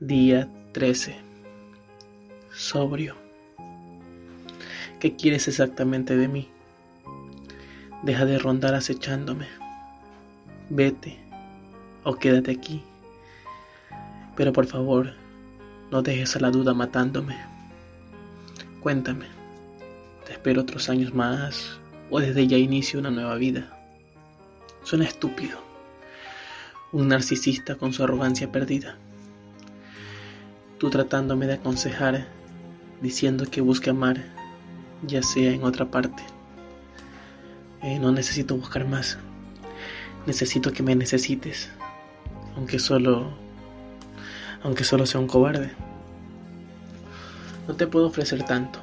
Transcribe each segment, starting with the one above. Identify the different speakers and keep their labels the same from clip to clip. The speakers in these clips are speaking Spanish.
Speaker 1: Día 13. Sobrio. ¿Qué quieres exactamente de mí? Deja de rondar acechándome. Vete o quédate aquí. Pero por favor, no dejes a la duda matándome. Cuéntame, ¿te espero otros años más o desde ya inicio una nueva vida? Suena estúpido. Un narcisista con su arrogancia perdida tú tratándome de aconsejar, diciendo que busque amar, ya sea en otra parte. Eh, no necesito buscar más, necesito que me necesites, aunque solo, aunque solo sea un cobarde. No te puedo ofrecer tanto,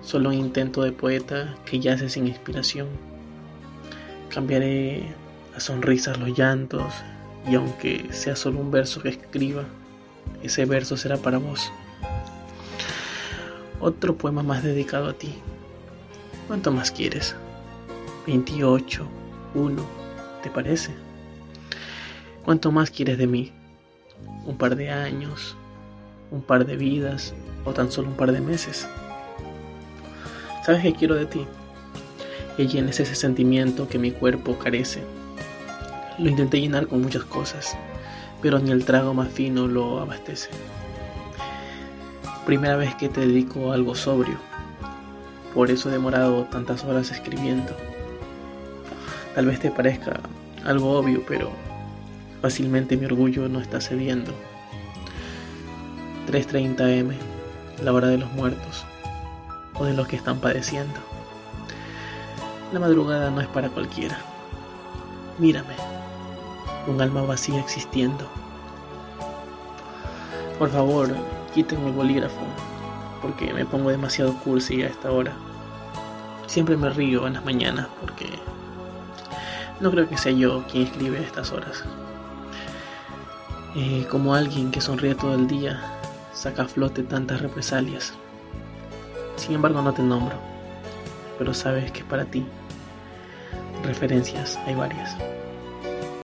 Speaker 1: solo un intento de poeta que yace sin inspiración. Cambiaré las sonrisas, los llantos, y aunque sea solo un verso que escriba, ese verso será para vos. Otro poema más dedicado a ti. ¿Cuánto más quieres? 28, 1, ¿te parece? ¿Cuánto más quieres de mí? ¿Un par de años? ¿Un par de vidas? ¿O tan solo un par de meses? ¿Sabes qué quiero de ti? Que llenes ese sentimiento que mi cuerpo carece. Lo intenté llenar con muchas cosas pero ni el trago más fino lo abastece. Primera vez que te dedico a algo sobrio, por eso he demorado tantas horas escribiendo. Tal vez te parezca algo obvio, pero fácilmente mi orgullo no está cediendo. 3.30 m, la hora de los muertos, o de los que están padeciendo. La madrugada no es para cualquiera. Mírame un alma vacía existiendo. Por favor, quiten el bolígrafo, porque me pongo demasiado cursi a esta hora. Siempre me río en las mañanas porque no creo que sea yo quien escribe a estas horas. Eh, como alguien que sonríe todo el día, saca a flote tantas represalias. Sin embargo, no te nombro, pero sabes que para ti referencias hay varias.